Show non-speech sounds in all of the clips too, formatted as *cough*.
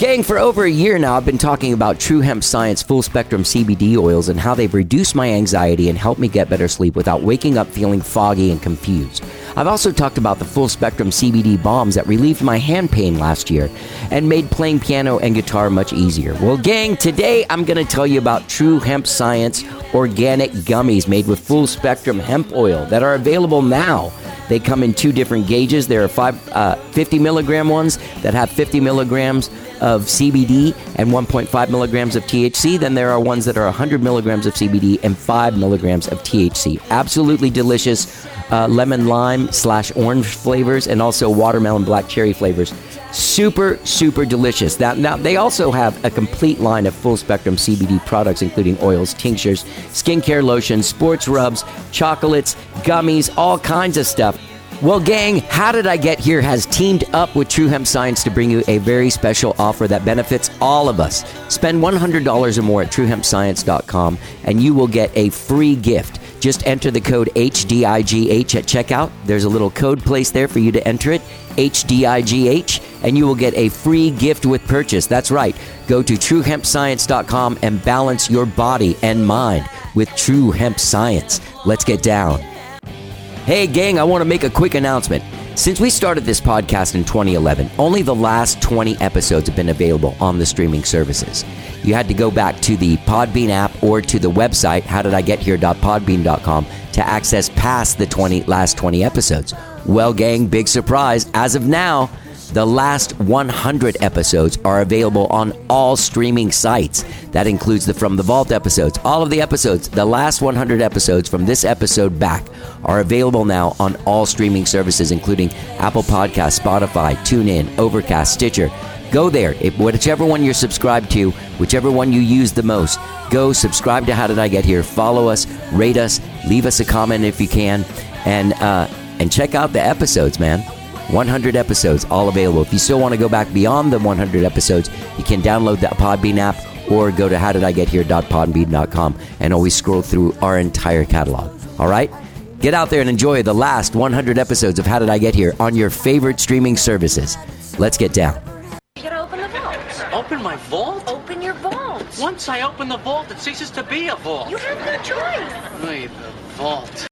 Gang, for over a year now, I've been talking about True Hemp Science full spectrum CBD oils and how they've reduced my anxiety and helped me get better sleep without waking up feeling foggy and confused. I've also talked about the full spectrum CBD bombs that relieved my hand pain last year and made playing piano and guitar much easier. Well, gang, today I'm going to tell you about True Hemp Science organic gummies made with full spectrum hemp oil that are available now. They come in two different gauges. There are five, uh, 50 milligram ones that have 50 milligrams of CBD and 1.5 milligrams of THC. Then there are ones that are 100 milligrams of CBD and 5 milligrams of THC. Absolutely delicious uh, lemon lime slash orange flavors and also watermelon black cherry flavors. Super, super delicious. Now, now, they also have a complete line of full spectrum CBD products, including oils, tinctures, skincare lotions, sports rubs, chocolates, gummies, all kinds of stuff. Well, gang, How Did I Get Here has teamed up with True Hemp Science to bring you a very special offer that benefits all of us. Spend $100 or more at truehempscience.com and you will get a free gift. Just enter the code HDIGH at checkout. There's a little code place there for you to enter it, HDIGH, and you will get a free gift with purchase. That's right. Go to truehempscience.com and balance your body and mind with True Hemp Science. Let's get down. Hey, gang, I want to make a quick announcement. Since we started this podcast in 2011, only the last 20 episodes have been available on the streaming services. You had to go back to the Podbean app or to the website, howdidigethere.podbean.com, to access past the 20 last 20 episodes. Well, gang, big surprise. As of now, the last 100 episodes are available on all streaming sites. That includes the From the Vault episodes. All of the episodes, the last 100 episodes from this episode back, are available now on all streaming services, including Apple Podcasts, Spotify, TuneIn, Overcast, Stitcher. Go there, if, whichever one you're subscribed to, whichever one you use the most. Go subscribe to How Did I Get Here. Follow us, rate us, leave us a comment if you can, and uh, and check out the episodes, man. 100 episodes, all available. If you still want to go back beyond the 100 episodes, you can download the Podbean app or go to howdidigethere.podbean.com and always scroll through our entire catalog. All right? Get out there and enjoy the last 100 episodes of How Did I Get Here on your favorite streaming services. Let's get down. You gotta open the vault. Open my vault? Open your vault. Once I open the vault, it ceases to be a vault. You have no choice. Wait, the vault.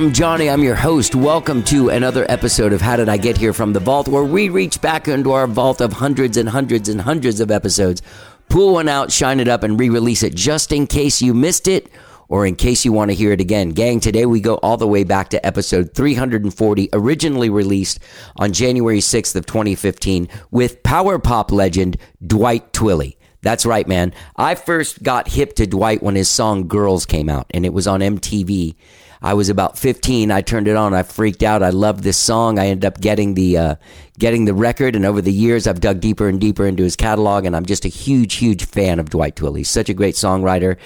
I'm Johnny. I'm your host. Welcome to another episode of How Did I Get Here from the Vault, where we reach back into our vault of hundreds and hundreds and hundreds of episodes, pull one out, shine it up, and re release it just in case you missed it or in case you want to hear it again. Gang, today we go all the way back to episode 340, originally released on January 6th of 2015 with power pop legend Dwight Twilley. That's right, man. I first got hip to Dwight when his song Girls came out and it was on MTV. I was about 15. I turned it on. I freaked out. I loved this song. I ended up getting the uh, getting the record, and over the years, I've dug deeper and deeper into his catalog. And I'm just a huge, huge fan of Dwight Twilley. He's such a great songwriter.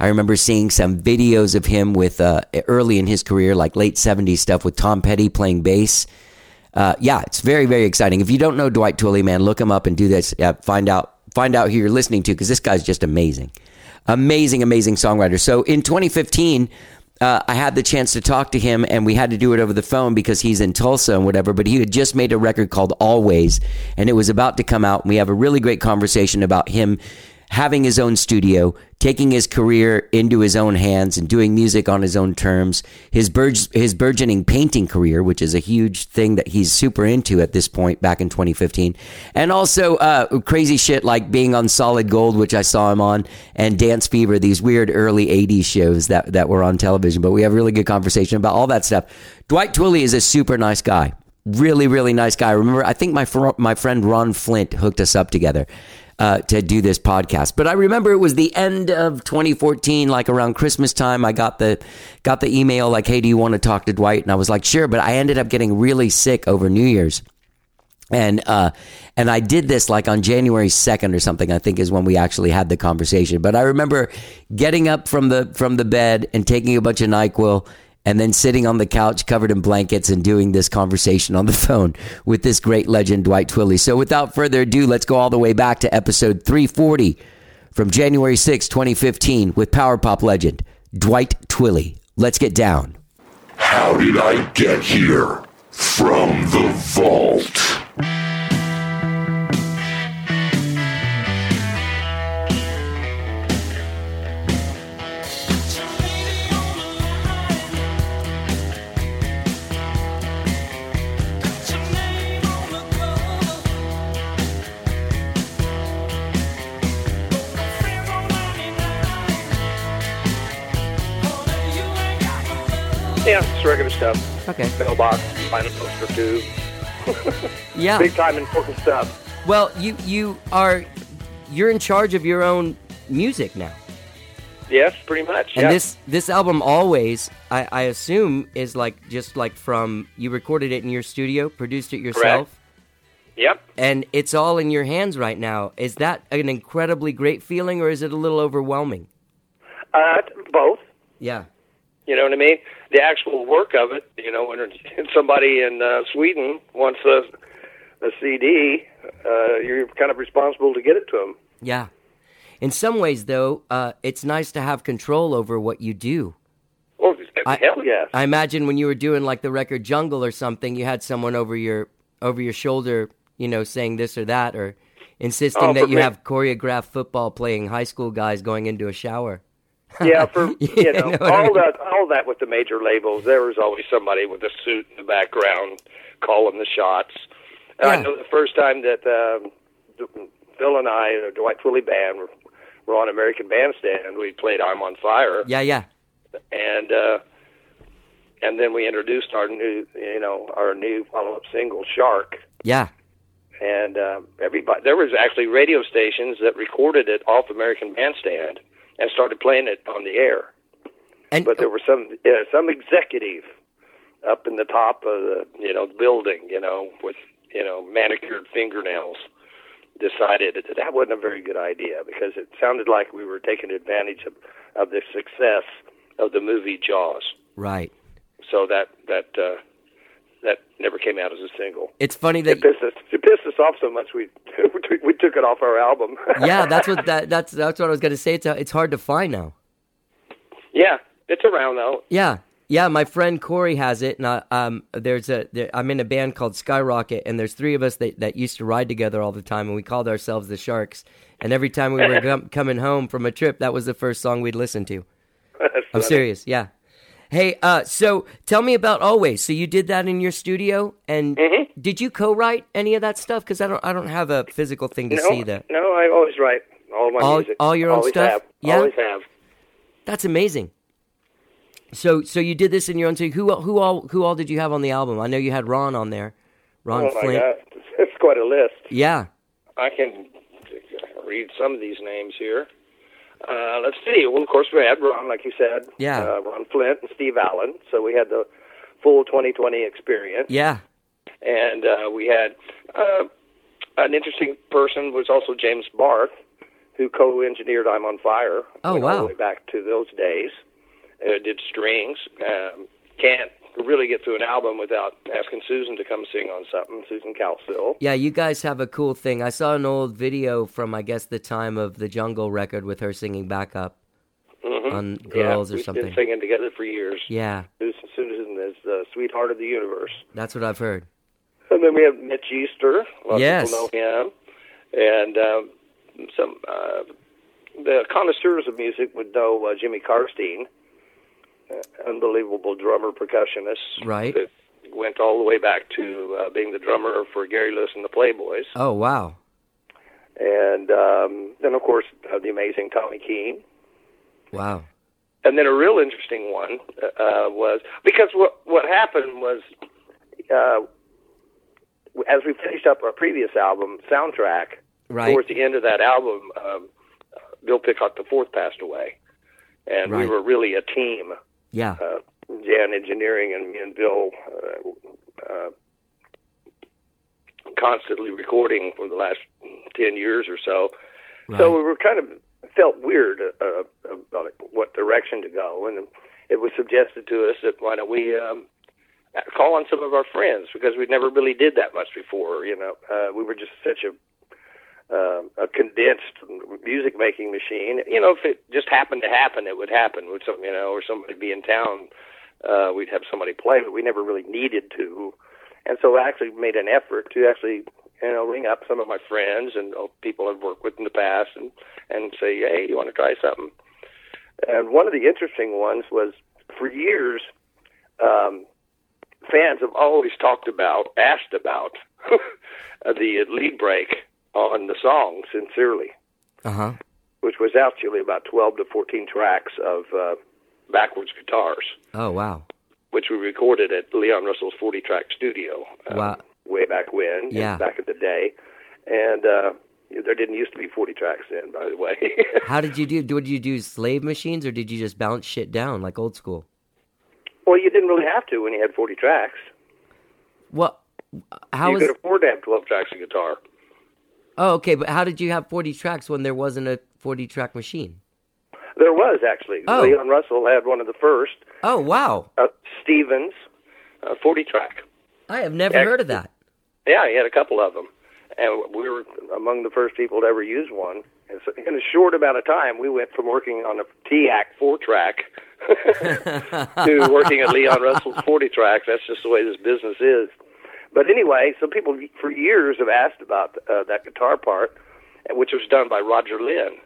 I remember seeing some videos of him with uh, early in his career, like late 70s stuff, with Tom Petty playing bass. Uh, yeah, it's very, very exciting. If you don't know Dwight Twilley, man, look him up and do this. Find out find out who you're listening to because this guy's just amazing, amazing, amazing songwriter. So in 2015 uh, I had the chance to talk to him, and we had to do it over the phone because he's in Tulsa and whatever. But he had just made a record called Always, and it was about to come out. And we have a really great conversation about him having his own studio, taking his career into his own hands and doing music on his own terms, his his burgeoning painting career, which is a huge thing that he's super into at this point back in 2015, and also uh, crazy shit like being on Solid Gold, which I saw him on, and Dance Fever, these weird early 80s shows that, that were on television. But we have really good conversation about all that stuff. Dwight Twilley is a super nice guy. Really, really nice guy. Remember, I think my fr- my friend Ron Flint hooked us up together uh, to do this podcast. But I remember it was the end of 2014, like around Christmas time. I got the got the email like, "Hey, do you want to talk to Dwight?" And I was like, "Sure." But I ended up getting really sick over New Year's. and uh, and I did this like on January second or something. I think is when we actually had the conversation. But I remember getting up from the from the bed and taking a bunch of Nyquil. And then sitting on the couch covered in blankets and doing this conversation on the phone with this great legend, Dwight Twilley. So without further ado, let's go all the way back to episode 340 from January 6, 2015, with Power Pop legend, Dwight Twilley. Let's get down. How did I get here? From the vault. Yeah, it's regular stuff. Okay. Mailbox, find a post or two. *laughs* Yeah. Big time important stuff. Well, you you are you're in charge of your own music now. Yes, pretty much. And yeah. this this album always I, I assume is like just like from you recorded it in your studio, produced it yourself, Correct. Yep. and it's all in your hands right now. Is that an incredibly great feeling or is it a little overwhelming? Uh, both. Yeah. You know what I mean? The actual work of it. You know, when *laughs* somebody in uh, Sweden wants a, a CD, uh, you're kind of responsible to get it to them. Yeah. In some ways though, uh, it's nice to have control over what you do. Well, I- hell yes. I imagine when you were doing like the record Jungle or something, you had someone over your over your shoulder, you know, saying this or that, or insisting Oh, that you me- have choreographed football playing high school guys going into a shower. Yeah, *laughs* for You you know, know what I all mean? that, all that with the major labels, there was always somebody with a suit in the background calling the shots. And Yeah. I know the first time that um, Phil and I, the Dwight Twilley band, were, were on American Bandstand, we played "I'm on Fire," Yeah, yeah, and uh, and then we introduced our new, you know, our new follow-up single, "Shark." yeah. and um, everybody there was actually radio stations that recorded it off American Bandstand and started playing it on the air. And But there was some yeah, some executive up in the top of the you know building, you know, with you know manicured fingernails, decided that that wasn't a very good idea because it sounded like we were taking advantage of of the success of the movie Jaws. right. So that that uh, that never came out as a single. It's funny that It pissed us. It pissed us off so much we *laughs* we took it off our album. *laughs* yeah, that's what that that's that's what I was gonna say. It's uh, it's hard to find now. yeah, it's around though. Yeah, yeah. My friend Corey has it, and I, um, there's a there, I'm in a band called Skyrocket, and there's three of us that that used to ride together all the time, and we called ourselves the Sharks. And every time we were *laughs* com- coming home from a trip, that was the first song we'd listen to. I'm funny. serious, yeah. Hey, uh, so tell me about Always. So you did that in your studio, and Mm-hmm. did you co-write any of that stuff? Because I don't, I don't have a physical thing to No, see that. no, I always write all my All- music. all your own always stuff? Have. Yeah? Always have. That's amazing. So, so you did this in your own. So who, who all, who all did you have on the album? I know you had Ron on there, Ron oh Flint. It's *laughs* quite a list. Yeah, I can read some of these names here. Uh, let's see. Well, of course, we had Ron, like you said. Yeah. Uh, Ron Flint and Steve Allen. So we had the full 2020 experience. yeah, and uh, we had uh, an interesting person was also James Barth, who co-engineered "I'm on Fire." Oh, Went All wow. the way back to those days. Uh, did strings. Um, can't really get through an album without asking Susan to come sing on something. Susan Cowsill. yeah. You guys have a cool thing. I saw an old video from, I guess, the time of the Jungle record with her singing backup Mm-hmm. on Girls yeah, or we've something. Been singing together for years. Yeah, Susan, is the sweetheart of the universe. that's what I've heard. And then we have Mitch Easter. Yes. of people know him. And um, some uh, the connoisseurs of music would know uh, Jimmy Karstein, uh, unbelievable drummer percussionist. Right. That went all the way back to uh, being the drummer for Gary Lewis and the Playboys. Oh wow. And um, then, of course, uh, the amazing Tommy Keene. Wow. And then a real interesting one uh, was because what what happened was uh, as we finished up our previous album soundtrack. Right. Towards the end of that album, um, uh, Bill Pitcock the Fourth passed away, and we were really a team. Yeah. Uh, Jan Engineering and me and Bill uh, uh, constantly recording for the last ten years or so. So we were kind of felt weird uh, about what direction to go, and it was suggested to us that why don't we um, call on some of our friends because we never really did that much before. You know, uh, we were just such a uh, a condensed music making machine. You know, if it just happened to happen, it would happen. Would some, you know, or somebody be in town, uh, we'd have somebody play, but we never really needed to. And so I actually made an effort to actually, you know, ring up some of my friends and uh, people I've worked with in the past and and say, hey, you want to try something? And one of the interesting ones was for years, um, fans have always talked about, asked about *laughs* the lead break on the song "Sincerely," Uh huh. which was actually about 12 to 14 tracks of uh, backwards guitars, Oh wow. which we recorded at Leon Russell's 40-track studio um, Wow. way back when, Yeah. back in the day, and uh, there didn't used to be 40 tracks then, by the way. *laughs* How did you do? Did you do slave machines or did you just bounce shit down like old school? well, you didn't really have to when you had 40 tracks. What? How you was? could afford to have 12 tracks of guitar. Oh, okay. But how did you have forty tracks when there wasn't a forty track machine? There was actually. Oh. Leon Russell had one of the first. Oh wow. Uh, Stephens, uh, 40 track. I have never Yeah. heard of that. Yeah, he had a couple of them, and we were among the first people to ever use one. And so in a short amount of time, we went from working on a TEAC four track *laughs* to working at Leon Russell's forty tracks. That's just the way this business is. But anyway, so people for years have asked about uh, that guitar part, which was done by Roger Linn,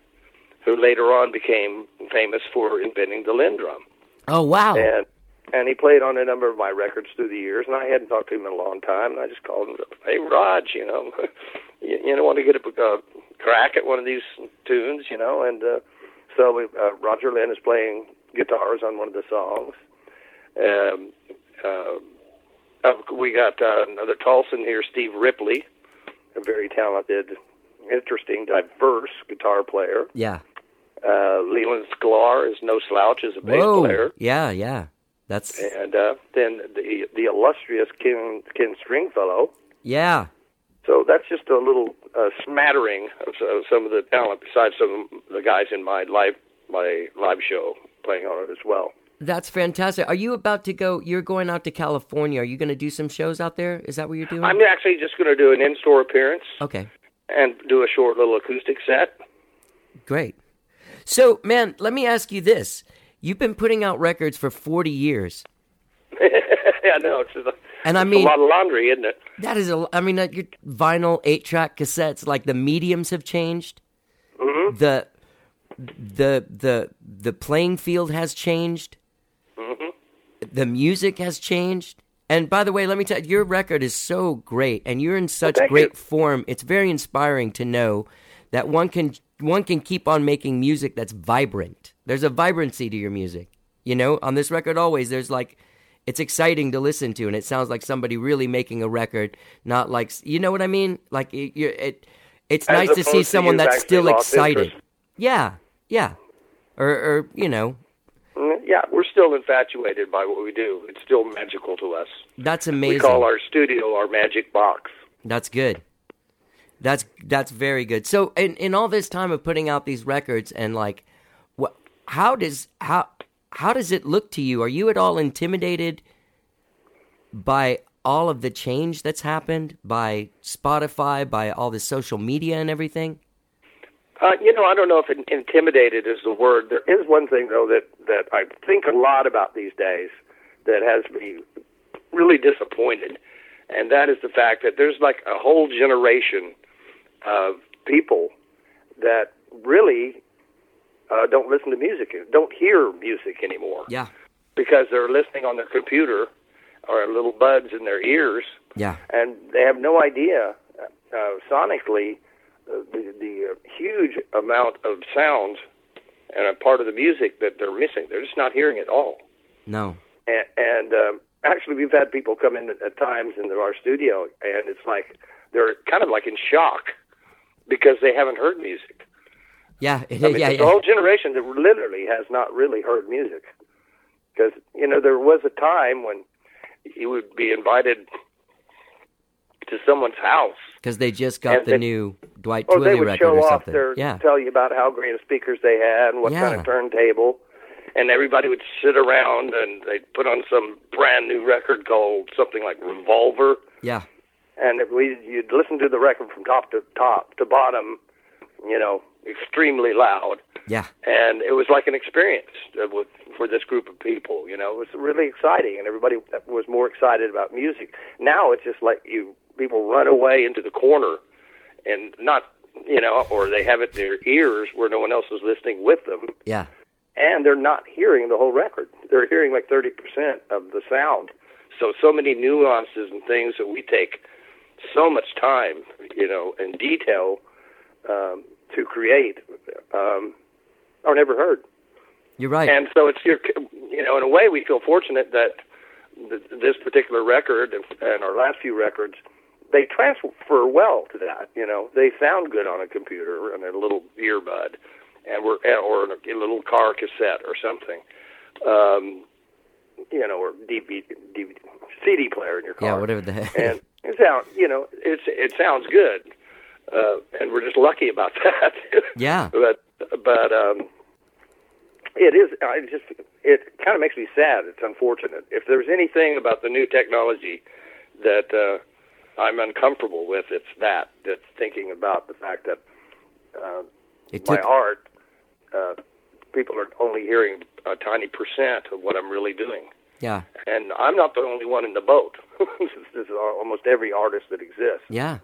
who later on became famous for inventing the Linn drum Oh wow. and and he played on a number of my records through the years. And I hadn't talked to him in a long time, and I just called him, "Hey, Raj, you know, *laughs* you, you know, want to get a uh, crack at one of these tunes, you know?" And uh, so we, uh, Roger Linn is playing guitars on one of the songs. Um, uh, uh, we got uh, another Tulsan here, Steve Ripley, a very talented, interesting, diverse guitar player. yeah. Uh, Leland Sklar is no slouch as a bass Whoa. player. Yeah, yeah. That's and uh, then the the illustrious Ken Ken Stringfellow. yeah. So that's just a little uh, smattering of so- some of the talent, besides some of the guys in my live my live show playing on it as well. That's fantastic. Are you about to go? You're going out to California. Are you going to do some shows out there? Is that what you're doing? I'm actually just going to do an in-store appearance okay. and do a short little acoustic set. Great. So, man, let me ask you this. You've been putting out records for 40 years. *laughs* yeah, no, it's, a, And I mean- a lot of laundry, isn't it? That is a I mean, your vinyl 8-track cassettes like the mediums have changed. Mm-hmm. The the the the playing field has changed. The music has changed. And by the way, let me tell you, your record is so great, and you're in such thank great you. form. It's very inspiring to know that one can one can keep on making music that's vibrant. There's a vibrancy to your music. You know, on this record, always there's like, it's exciting to listen to, and it sounds like somebody really making a record, not like you know what I mean. Like it, it it's As nice to see opposed to someone that's still excited. interest. Yeah, yeah, or or you know, Mm, yeah, we're still infatuated by what we do. It's still magical to us. that's amazing. We call our studio our magic box. That's good. That's that's very good. So in in all this time of putting out these records and like what how does how how does it look to you? Are you at all intimidated by all of the change that's happened by Spotify, by all the social media and everything? Uh, you know, I don't know if in- intimidated is the word. There is one thing though that that I think a lot about these days that has me really disappointed, and that is the fact that there's like a whole generation of people that really uh, don't listen to music, don't hear music anymore Yeah. because they're listening on their computer or little buds in their ears Yeah. and they have no idea uh, sonically the, the uh, huge amount of sound and a part of the music that they're missing. They're just not hearing it all. No. And, and um, actually, we've had people come in at, at times into our studio, and it's like they're kind of like in shock because they haven't heard music. Yeah. It, I mean, yeah. the yeah. whole generation that literally has not really heard music. Because, you know, there was a time when you would be invited to someone's house. Because they just got And the they- new Dwight Or they Twilley would record show or off something. their, yeah. tell you about how great of speakers they had and what kind of turntable. And everybody would sit around and they'd put on some brand new record called something like Revolver. yeah. And if we, you'd listen to the record from top to top to bottom, you know, extremely loud. Yeah. and it was like an experience uh, with for this group of people. You know, it was really exciting, and everybody was more excited about music. Now it's just like you people run away into the corner, and not you know, or they have it in their ears where no one else is listening with them, Yeah. and they're not hearing the whole record. They're hearing like thirty percent of the sound. So so many nuances and things that we take so much time, you know, and detail um, to create um, are never heard. You're right. And so it's your, you know, in a way, we feel fortunate that th- this particular record and, and our last few records, they transfer well to that. You know, they sound good on a computer and a little earbud, and we're or in a, a little car cassette or something, um, you know, or DVD, DVD, CD player in your car. yeah, whatever the heck. And it sound, you know, it's it sounds good, uh, and we're just lucky about *laughs* that. Yeah. But but um, it is. I just it kind of makes me sad. It's unfortunate. If there's anything about the new technology that uh, I'm uncomfortable with, it's that. It's thinking about the fact that uh, it my art, uh, people are only hearing a tiny percent of what I'm really doing. yeah. And I'm not the only one in the boat. *laughs* this, is, almost every artist that exists. Yeah.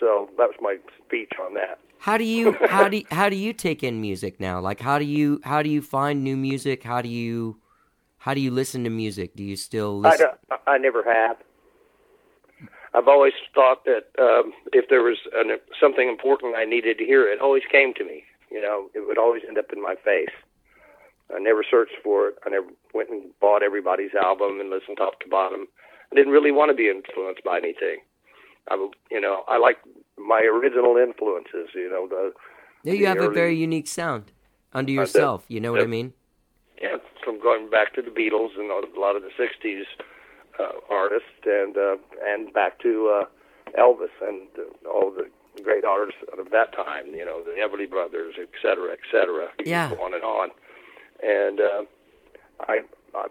So that was my speech on that. How do you *laughs* how do you, how do you take in music now? Like how do you how do you find new music? How do you how do you listen to music? Do you still listen? don't- I never have. I've always thought that um, if there was an, something important I needed to hear, it always came to me. You know, it would always end up in my face. I never searched for it. I never went and bought everybody's album and listened top to bottom. I didn't really want to be influenced by anything. I, would- you know, I like my original influences. You know, the Yeah, you the have a very unique sound under yourself. You know what I mean? yeah, from going back to the Beatles and a lot of the '60s uh, artists, and uh, and back to uh, Elvis and uh, all the great artists of that time. You know, the Everly Brothers, et cetera, et cetera. Yeah. on and on. And uh, I, I,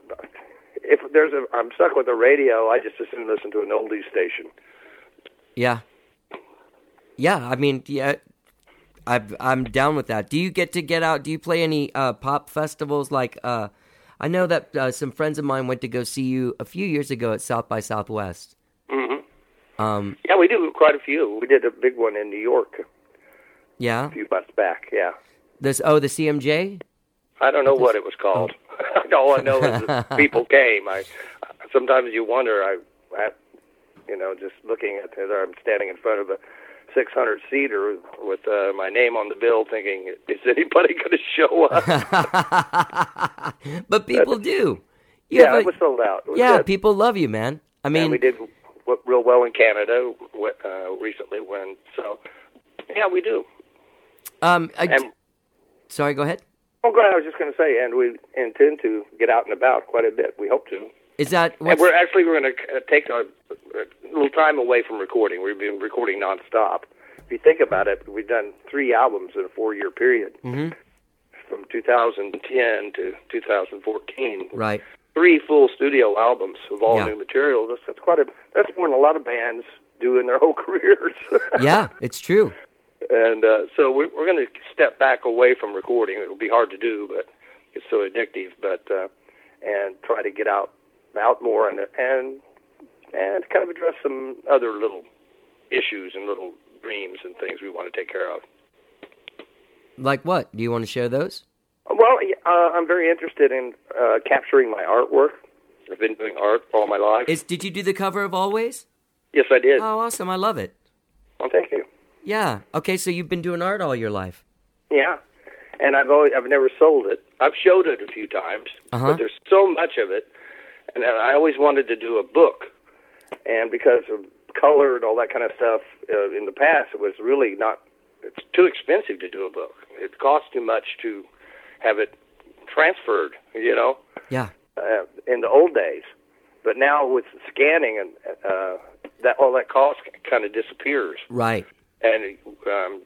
if there's a, I'm stuck with the radio. I just assume listen to an oldies station. Yeah. Yeah, I mean, yeah, I've, I'm down with that. Do you get to get out? Do you play any uh, pop festivals? Like, uh, I know that uh, some friends of mine went to go see you a few years ago at South by Southwest. hmm Um, Yeah, we do quite a few. We did a big one in New York yeah, a few months back. Yeah. this oh the CMJ. I don't know what it was called. All *laughs* I know is *laughs* people came. I sometimes you wonder. I, I you know, just looking at there, I'm standing in front of a 600 seater with uh, my name on the bill, thinking, is anybody going to show up? *laughs* but people do. You yeah, a- it was sold out. Was yeah, good. people love you, man. I and mean, we did real well in Canada uh, recently. When so, yeah, we do. um, I, And sorry, go ahead. oh, God, I was just going to say, and we intend to get out and about quite a bit. We hope to. Is that And we're actually we're going to take a, a little time away from recording. We've been recording nonstop. If you think about it, we've done three albums in a four-year period, Mhm. from 2010 to 2014. right? Three full studio albums of all Yeah. new material. That's, that's quite a. That's more than a lot of bands do in their *laughs* whole careers. Yeah, it's true. and uh, so we're, we're going to step back away from recording. It'll be hard to do, but it's so addictive. But uh, and try to get out out more and and and kind of address some other little issues and little dreams and things we want to take care of. Like what? Do you want to share those? Well, uh, I'm very interested in uh, capturing my artwork. I've been doing art all my life. Is did you do the cover of Always? yes, I did. Oh, awesome! I love it. Well, thank you. Yeah. Okay, so you've been doing art all your life. Yeah, and I've always I've never sold it. I've showed it a few times, Uh-huh. but there's so much of it, and I always wanted to do a book. And because of color and all that kind of stuff uh, in the past, it was really not. It's too expensive to do a book. It costs too much to have it transferred. You know, Yeah. uh, in the old days. But now with scanning and uh, that all that cost kind of disappears, Right. and um,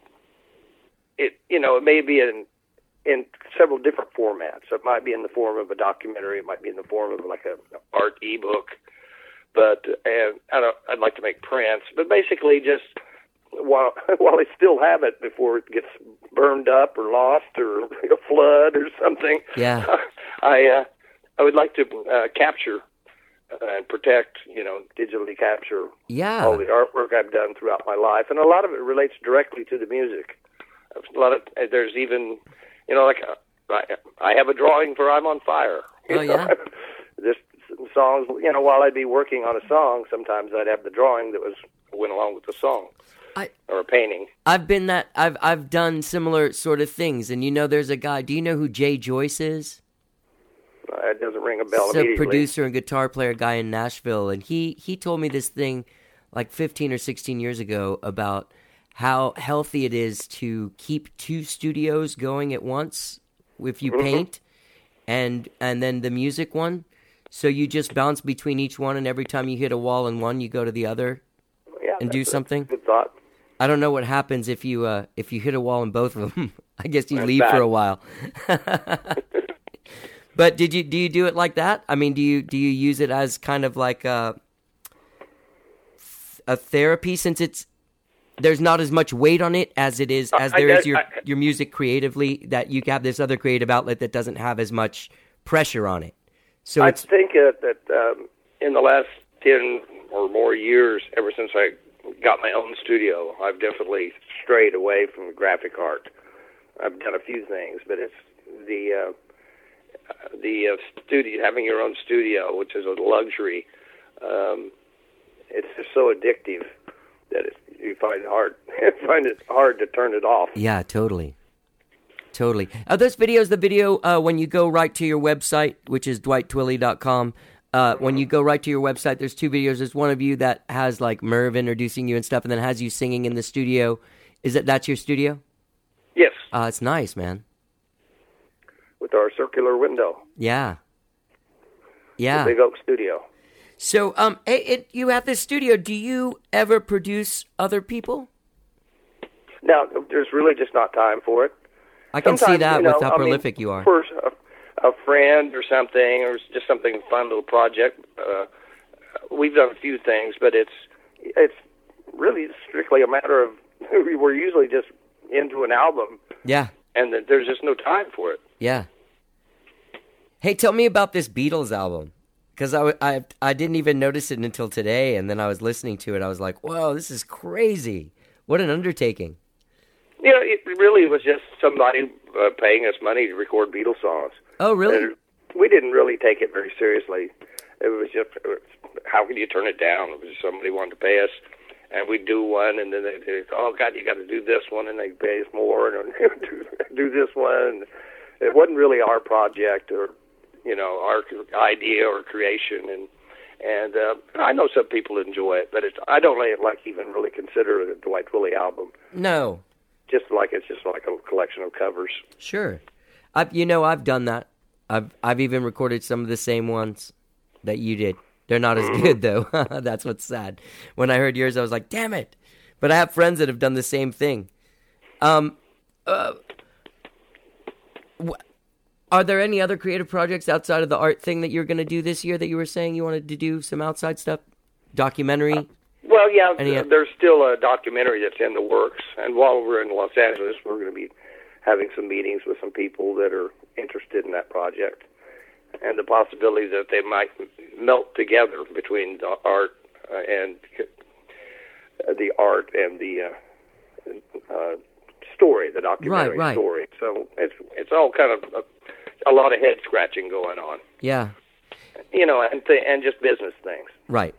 it you know it may be in in several different formats. It might be in the form of a documentary. It might be in the form of like a art ebook. But and I don't, I'd like to make prints, but basically just while *laughs* while I still have it before it gets burned up or lost or *laughs* a flood or something. Yeah. *laughs* I uh, I would like to uh, capture uh, and protect, you know, digitally capture Yeah. all the artwork I've done throughout my life, and a lot of it relates directly to the music. A lot of there's even, you know, like I, I have a drawing for "I'm on Fire." Oh, yeah? *laughs* this songs, you know, while I'd be working on a song, sometimes I'd have the drawing that was went along with the song I- or a painting. I've been that I've I've done similar sort of things, and you know, there's a guy. Do you know who Jay Joyce is? Uh, it doesn't ring a bell He's a producer and guitar player guy in Nashville, and he he told me this thing like 15 or 16 years ago about how healthy it is to keep two studios going at once if you paint and and then the music one so you just bounce between each one and every time you hit a wall in one you go to the other yeah, and do something? Good thought. I don't know what happens if you uh if you hit a wall in both of them. *laughs* I guess you That's leave for a while. *laughs* but did you do you do it like that? I mean, do you do you use it as kind of like a a therapy since it's there's not as much weight on it as it is as I- there is I- your I- your music creatively that you have this other creative outlet that doesn't have as much pressure on it. So I think uh, that um, in the last ten or more years, ever since I got my own studio, I've definitely strayed away from graphic art. I've done a few things, but it's the uh, uh, the uh, studio having your own studio, which is a luxury. Um, it's just so addictive that it, you find it hard *laughs* find it hard to turn it off. Yeah, totally. Totally. Are those videos the video uh, when you go right to your website, which is dwighttwilley.com? Uh, when you go right to your website, there's two videos. There's one of you that has like Merv introducing you and stuff, and then has you singing in the studio. Is that that's your studio? Yes, Uh, it's nice, man. with our circular window, Yeah. Yeah. Big Oak Studio. So, um, hey, it, you have this studio. Do you ever produce other people? No, there's really just not time for it. I can see that you know, with how I mean, prolific you are. For a, a friend or something, or just something fun little project. Uh, we've done a few things, but it's it's really strictly a matter of *laughs* we're usually just into an album, Yeah. and there's just no time for it. Yeah. Hey, tell me about this Beatles album. Because I, I, I didn't even notice it until today, and then I was listening to it. I was like, whoa, this is crazy. What an undertaking. You know, it really was just somebody uh, paying us money to record Beatles songs. Oh, really? And we didn't really take it very seriously. It was just, how can you turn it down? It was just somebody wanted to pay us, and we'd do one, and then they they oh God, you got to do this one, and they pay us more, and *laughs* do, do this one. It wasn't really our project or, you know, our idea or creation, and and uh, I know some people enjoy it, but it's I don't like like even really consider it a Dwight Twilley album. No. Just like it's just like a collection of covers. Sure. I've, you know, I've done that. I've, I've even recorded some of the same ones that you did. They're not as good, though. *laughs* That's what's sad. When I heard yours, I was like, damn it. But I have friends that have done the same thing. Um, uh, are there any other creative projects outside of the art thing that you're going to do this year that you were saying you wanted to do some outside stuff? Documentary? Well, yeah, Any- th- there's still a documentary that's in the works, and while we're in Los Angeles, we're going to be having some meetings with some people that are interested in that project, and the possibility that they might melt together between the art uh, and uh, the art and the uh, uh, story, the documentary right. right. story. So it's it's all kind of a, a lot of head scratching going on, Yeah. you know, and th- and just business things Right.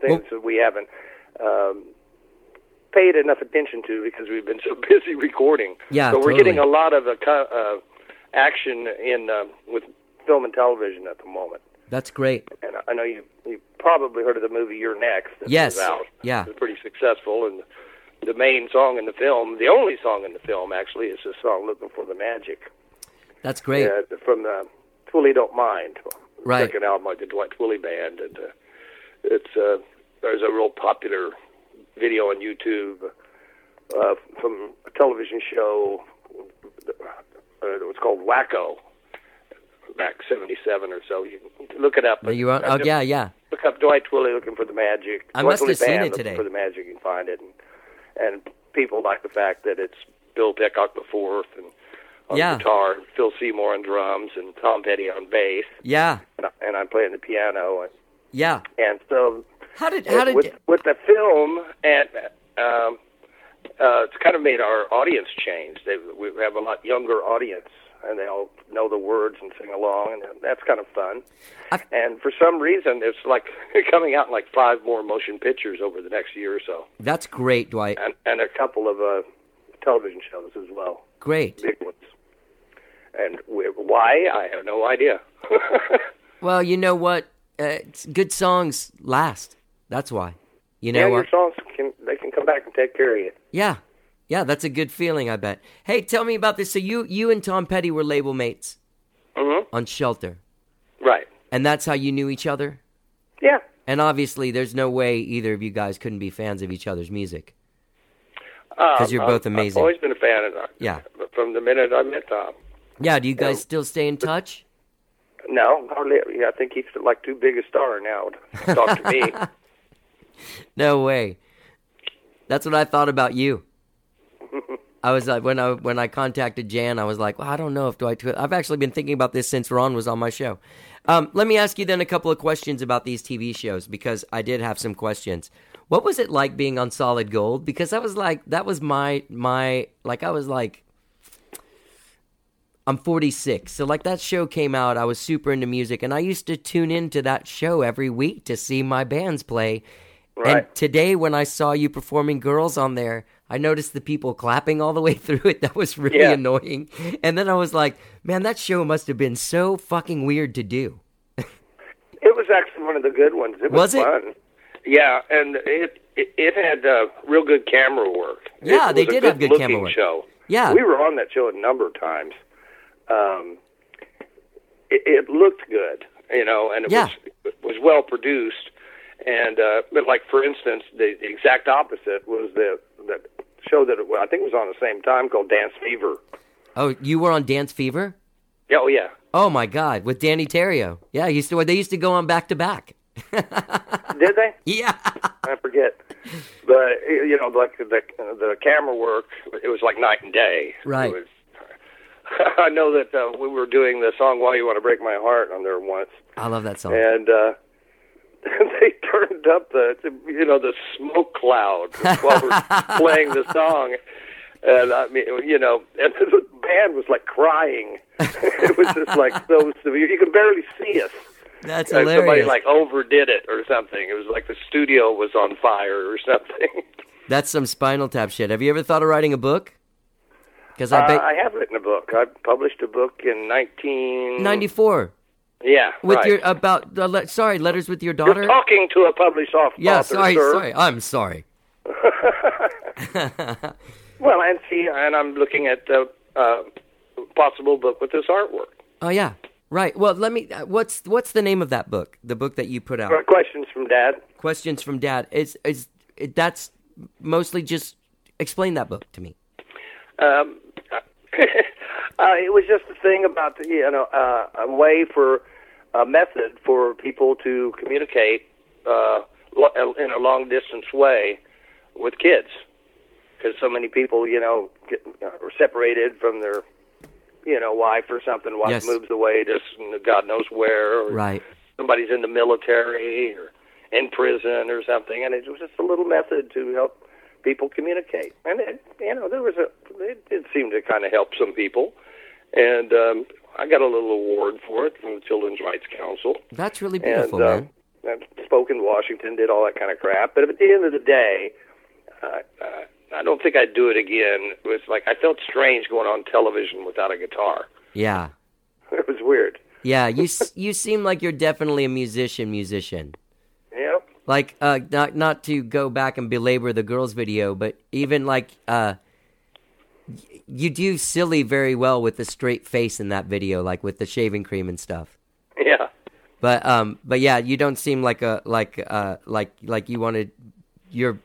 things that we haven't um, paid enough attention to because we've been so *laughs* busy recording. Yeah, so we're totally. getting a lot of uh, co- uh, action in uh, with film and television at the moment. That's great. And I know you you probably heard of the movie You're Next. Yes, yeah. it was pretty successful, and the main song in the film, the only song in the film actually, is the song "Looking for the Magic." That's great. uh, from the Twilley Don't Mind, Right. second album by the Dwight Twilley Band, and uh, it's uh, there's a real popular video on YouTube uh, from a television show. Uh, it was called Wacko back '77 or so. You can look it up. Are you on? Oh yeah, yeah. Look up Dwight Twilley looking for the magic. I Dwight must have seen Band it today. For the magic, you can find it, and, and people like the fact that it's Bill Pitcock the fourth and on Yeah. guitar, Phil Seymour on drums, and Tom Petty on bass, Yeah, and, I- and I'm playing the piano, and, yeah. and so How did how did with with the film and um, uh, it's kind of made our audience change. They, we have a lot younger audience, and they all know the words and sing along, and that's kind of fun. I've- and for some reason, it's like *laughs* coming out in like five more motion pictures over the next year or so, that's great, Dwight. and and a couple of uh, television shows as well, Great. big ones. And why? I have no idea. *laughs* Well, you know what? Uh, good songs last. That's why. You know yeah, your songs can they can come back and take care of you. Yeah, yeah. That's a good feeling. I bet. Hey, tell me about this. So you you and Tom Petty were label mates hmm on Shelter, Right. and that's how you knew each other. Yeah. And obviously, there's no way either of you guys couldn't be fans of each other's music. Because you're both amazing. I've always been a fan of that. Yeah. From the minute I met Tom. Yeah. Do you guys Yeah. still stay in touch? No, hardly. Yeah, I think he's like too big a star now to talk to me. *laughs* No way. That's what I thought about you. I was like when I when I contacted Jan, I was like, well, I don't know if Dwight. Twi- I've actually been thinking about this since Ron was on my show. Um, let me ask you then a couple of questions about these TV shows because I did have some questions. What was it like being on Solid Gold? Because that was like that was my my like I was like I'm 46. So like that show came out, I was super into music and I used to tune into that show every week to see my bands play. And today when I saw you performing Girls on there, I noticed the people clapping all the way *laughs* through it. That was really Yeah. annoying. And then I was like, man, that show must have been so fucking weird to do. *laughs* It was actually one of the good ones. It Was was, it? fun. Yeah, and it it, it had uh, real good camera work. Yeah, they did have good camera work. Show. Yeah. we were on that show a number of times. Um, it, it looked good, you know, and it Yeah. was was well produced. And uh, but like for instance, the, the exact opposite was the the show that I think was on the same time called Dance Fever. Oh, you were on Dance Fever? Yeah, oh yeah, Oh my god, with Danny Terrio. Yeah, he used to they used to go on back to back. *laughs* did they? Yeah. I forget. But you know, like the the camera work, it was like night and day. Right. It was, *laughs* I know that uh, we were doing the song "Why You Want to Break My Heart" on there once, I love that song. and uh, *laughs* they turned up the you know the smoke cloud while we're *laughs* playing the song. And I mean, you know, and *laughs* the band was like crying. it was just like so severe. You could barely see us. That's Like somebody like overdid it or something. It was like the studio was on fire or something. That's some Spinal Tap shit. Have you ever thought of writing a book? Because Uh, I bet I have written a book. I published a book in 19... 94 Yeah, with right. your about uh, le- sorry letters with your daughter. You're talking to a published author, yeah, sorry, sir. sorry. I'm sorry. *laughs* *laughs* Well, and see, and I'm looking at a uh, possible book with this artwork. Oh yeah, right. Well, let me. uh, What's what's the name of that book? The book that you put out. Questions from Dad. Questions from Dad. Is is it, that's mostly just explain that book to me. Um, *laughs* uh, it was just a thing about the, you know uh, a way for a method for people to communicate uh, lo- in a long distance way with kids because so many people you know get, uh, are separated from their you know wife or something. Wife Yes. moves away to s- God knows where. Or Right. Somebody's in the military or in prison or something, and it was just a little method to help people communicate. And it, you know, there was a it did seem to kind of help some people, and um, I got a little award for it from the Children's Rights Council, That's really and beautiful, uh, man. I spoke in Washington, did all that kind of crap. But at the end of the day, uh, uh, I don't think I'd do it again. It was like I felt strange going on television without a guitar. Yeah. *laughs* It was weird. Yeah, you s- *laughs* you seem like you're definitely a musician. Musician. Yeah. Like, uh, not not to go back and belabor the girls' video, but even like, uh, you do silly very well with the straight face in that video, like with the shaving cream and stuff. Yeah. But um, but yeah, you don't seem like a like uh like like you wanted. You're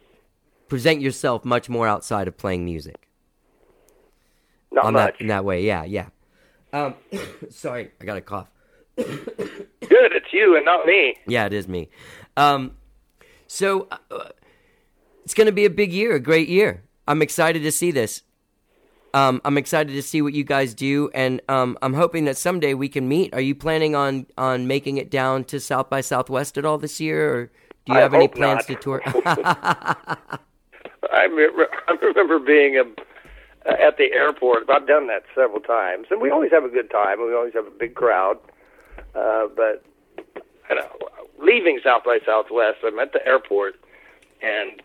present yourself much more outside of playing music. Not on much. that in that way. Yeah, yeah. Um, *coughs* sorry, I got a cough. Good, it's you and not me. Yeah, it is me. Um, so uh, it's going to be a big year, a great year. I'm excited to see this. Um, I'm excited to see what you guys do, and um, I'm hoping that someday we can meet. Are you planning on on making it down to South by Southwest at all this year, or do you I have any plans not. to tour? *laughs* *laughs* I, re- I remember being a, at the airport. I've done that several times, and we always have a good time. and We always have a big crowd. Uh, but you know, leaving South by Southwest, I'm at the airport, and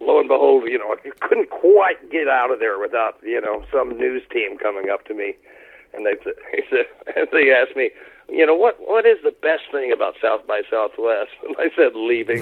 lo and behold, you know, I couldn't quite get out of there without you know some news team coming up to me, and they said, *laughs* he said, and *laughs* they asked me. You know what? What is the best thing about South by Southwest? And *laughs* I said, leaving.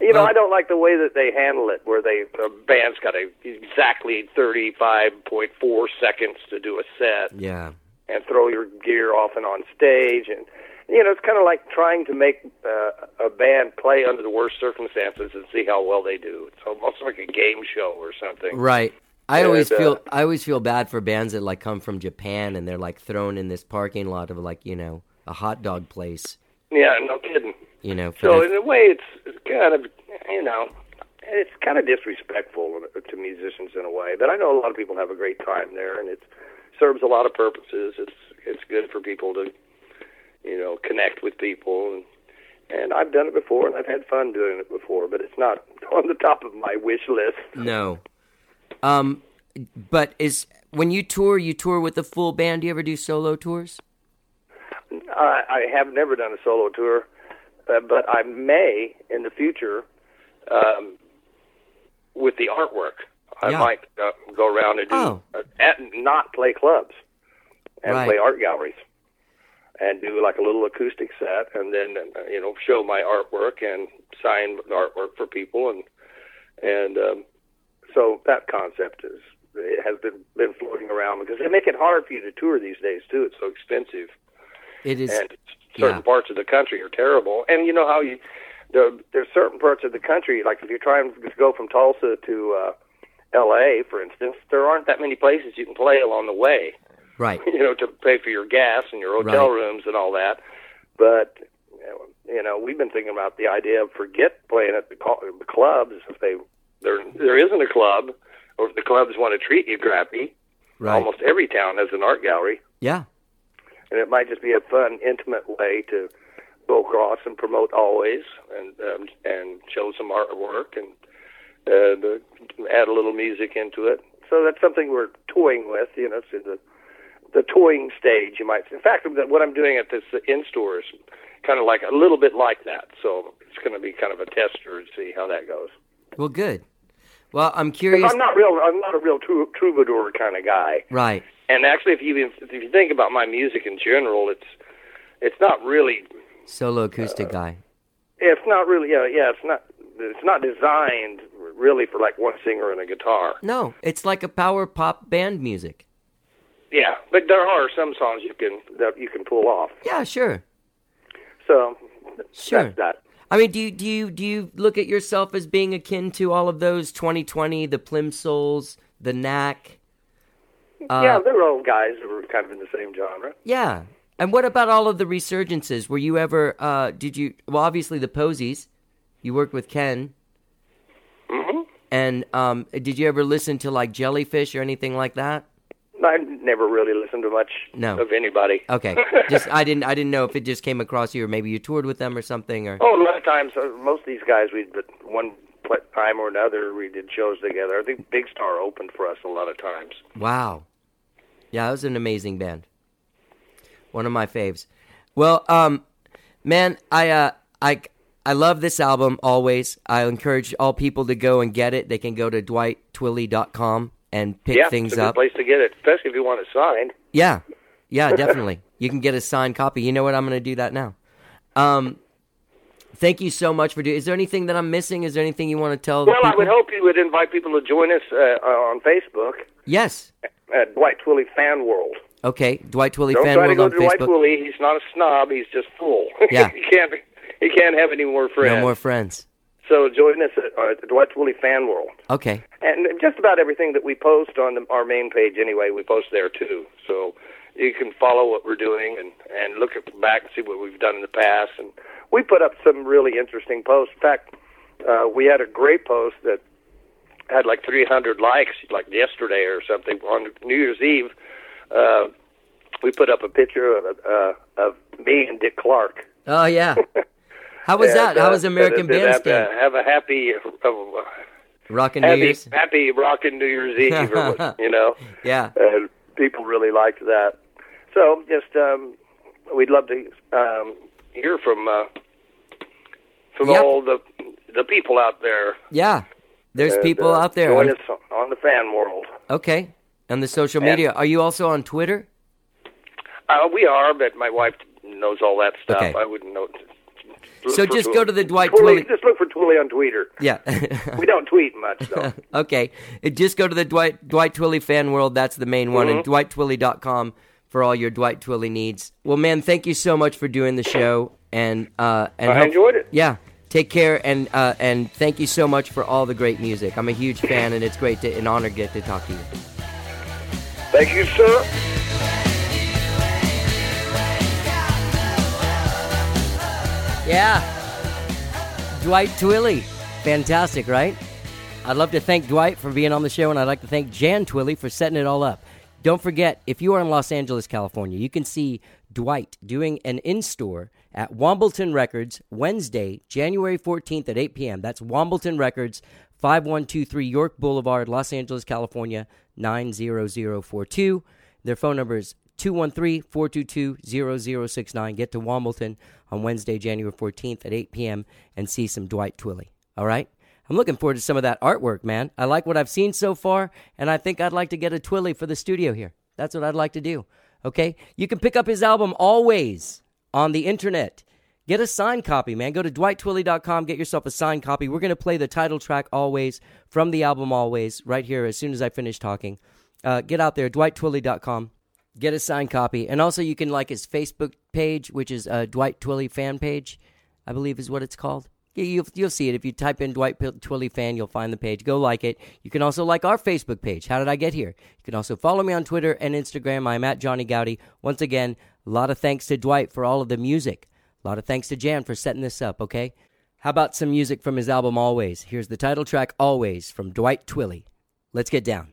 You know, Well- I don't like the way that they handle it, where they the band's got a, exactly thirty-five point four seconds to do a set yeah, and throw your gear off and on stage, and you know, it's kind of like trying to make uh, a band play under the worst circumstances and see how well they do. It's almost like a game show or something. right. I always And, uh, feel I always feel bad for bands that like come from Japan and they're like thrown in this parking lot of like you know a hot dog place. Yeah, no kidding. You know, So their- in a way, it's, it's kind of you know, it's kind of disrespectful to musicians in a way. But I know a lot of people have a great time there, and it serves a lot of purposes. It's it's good for people to you know connect with people, and and I've done it before, and I've had fun doing it before. But it's not *laughs* on the top of my wish list. No. Um, but is when you tour, you tour with the full band. Do you ever do solo tours? I, I have never done a solo tour, uh, but I may in the future um, with the artwork. I Yeah. might uh, go around and do Oh. uh, at, not play clubs and Right. play art galleries and do like a little acoustic set and then uh, you know show my artwork and sign artwork for people and and um, so that concept is it has been been floating around because they make it hard for you to tour these days too. It's so expensive It is. and certain yeah. parts of the country are terrible. And you know how you there there's certain parts of the country like if you're trying to go from Tulsa to uh L.A. for instance, there aren't that many places you can play along the way. Right. *laughs* You know to pay for your gas and your hotel Right. rooms and all that. But you know we've been thinking about the idea of forget playing at the, the clubs if they there there isn't a club or if the clubs want to treat you crappy. Right. Almost every town has an art gallery Yeah. and it might just be a fun, intimate way to go across and promote always, and um, and show some artwork and and uh, add a little music into it. So that's something we're toying with. You know, it's in the the toying stage, you might. In fact, what I'm doing at this in store is kind of like a little bit like that. So it's going to be kind of a tester to see how that goes. Well, good. Well, I'm curious. I'm not real. I'm not a real trou- troubadour kind of guy. Right. And actually, if you if you think about my music in general, it's it's not really Solo acoustic guy. Uh, it's not really yeah yeah it's not it's not designed really for like one singer and a guitar. No, it's like a power pop band music. Yeah, but there are some songs you can that you can pull off. Yeah, sure. So Sure. that's that. I mean, do you do you do you look at yourself as being akin to all of those 2020, the Plimsouls, the Knack? Uh, yeah, they're all guys who were kind of in the same genre. Yeah. And what about all of the resurgences? Were you ever uh did you well obviously the Posies. You worked with Ken. hmm And um did you ever listen to like Jellyfish or anything like that? I never really listened to much No. of anybody. Okay. *laughs* just I didn't I didn't know if it just came across you or maybe you toured with them or something or Oh, a lot of times, uh, most of these guys, we but one time or another, we did shows together. I think Big Star opened for us a lot of times. Wow. Yeah, that was an amazing band. One of my faves. Well, um, man, I uh, I I love this album always. I encourage all people to go and get it. They can go to dwighttwilley.com and pick yeah, things it's a good up. place to get it, especially if you want it signed. Yeah, yeah, *laughs* definitely. you can get a signed copy. You know what? I'm going to do that now. Um, thank you so much for doing. Is there anything that I'm missing? Is there anything you want to tell? the Well, I would hope you would invite people to join us uh, on Facebook Yes. at Dwight Twilley Fan World. Okay, Dwight Twilley Don't fan try to world go on to Dwight Facebook. Twilley. He's not a snob. He's just full. *laughs* Yeah. he can't. He can't have any more friends. No more friends. So join us at, uh, at the Dwight Twilley Fan World. Okay. And just about everything that we post on the, our main page anyway, we post there too. So you can follow what we're doing and, and look at back and see what we've done in the past. And we put up some really interesting posts. In fact, uh, we had a great post that had like 300 likes, like yesterday or something, on New Year's Eve. Uh, we put up a picture of uh, of me and Dick Clark. Oh yeah. *laughs* How was that? And, How uh, was American Bandstand? Have, a- have a happy, uh, Rockin' New Year's. happy rockin' New Year's Eve, or *laughs* you know. Yeah. and people really liked that. So just um, we'd love to um, hear from uh, from Yep. all the the people out there. Yeah. There's And, people uh, out there. Join on- us on the fan world. Okay. And the social media. Are you also on Twitter? Uh, we are, but my wife knows all that stuff. Okay. I wouldn't know. So just Twilley. go to the Dwight Twilley- Twilley- Just look for Twilley on Twitter. Yeah. *laughs* We don't tweet much, though. *laughs* okay. Just go to the Dwight Dwight Twilley fan world. That's the main one. Mm-hmm. And dwighttwilley.com for all your Dwight Twilley needs. Well, man, thank you so much for doing the show. And uh, and I hope- enjoyed it. Yeah. Take care and uh, and thank you so much for all the great music. I'm a huge fan, and it's great to an honor to get to talk to you. Thank you, sir. Yeah. Dwight Twilley. Fantastic, right? I'd love to thank Dwight for being on the show, and I'd like to thank Jan Twilley for setting it all up. Don't forget, if you are in Los Angeles, California, you can see Dwight doing an in store at Wombleton Records Wednesday, January 14th at 8 p.m. That's Wombleton Records, 5123 York Boulevard, Los Angeles, California, 90042. Their phone number is 213 422 0069. Get to Wombleton on Wednesday, January 14th at 8 p.m. and see some Dwight Twilley. All right? I'm looking forward to some of that artwork, man. I like what I've seen so far, and I think I'd like to get a Twilley for the studio here. That's what I'd like to do. Okay? You can pick up his album Always on the internet. Get a signed copy, man. Go to dwighttwilley.com, get yourself a signed copy. We're going to play the title track Always from the album Always right here as soon as I finish talking. Uh, get out there, dwighttwilley.com. Get a signed copy. And also, you can like his Facebook page, which is uh, Dwight Twilley fan page, I believe is what it's called. You'll, you'll see it. If you type in Dwight Twilley fan, you'll find the page. Go like it. You can also like our Facebook page. How did I get here? You can also follow me on Twitter and Instagram. I'm at Johnny Goudie. Once again, a lot of thanks to Dwight for all of the music. A lot of thanks to Jan for setting this up, okay? How about some music from his album Always? Here's the title track Always from Dwight Twilley. Let's get down.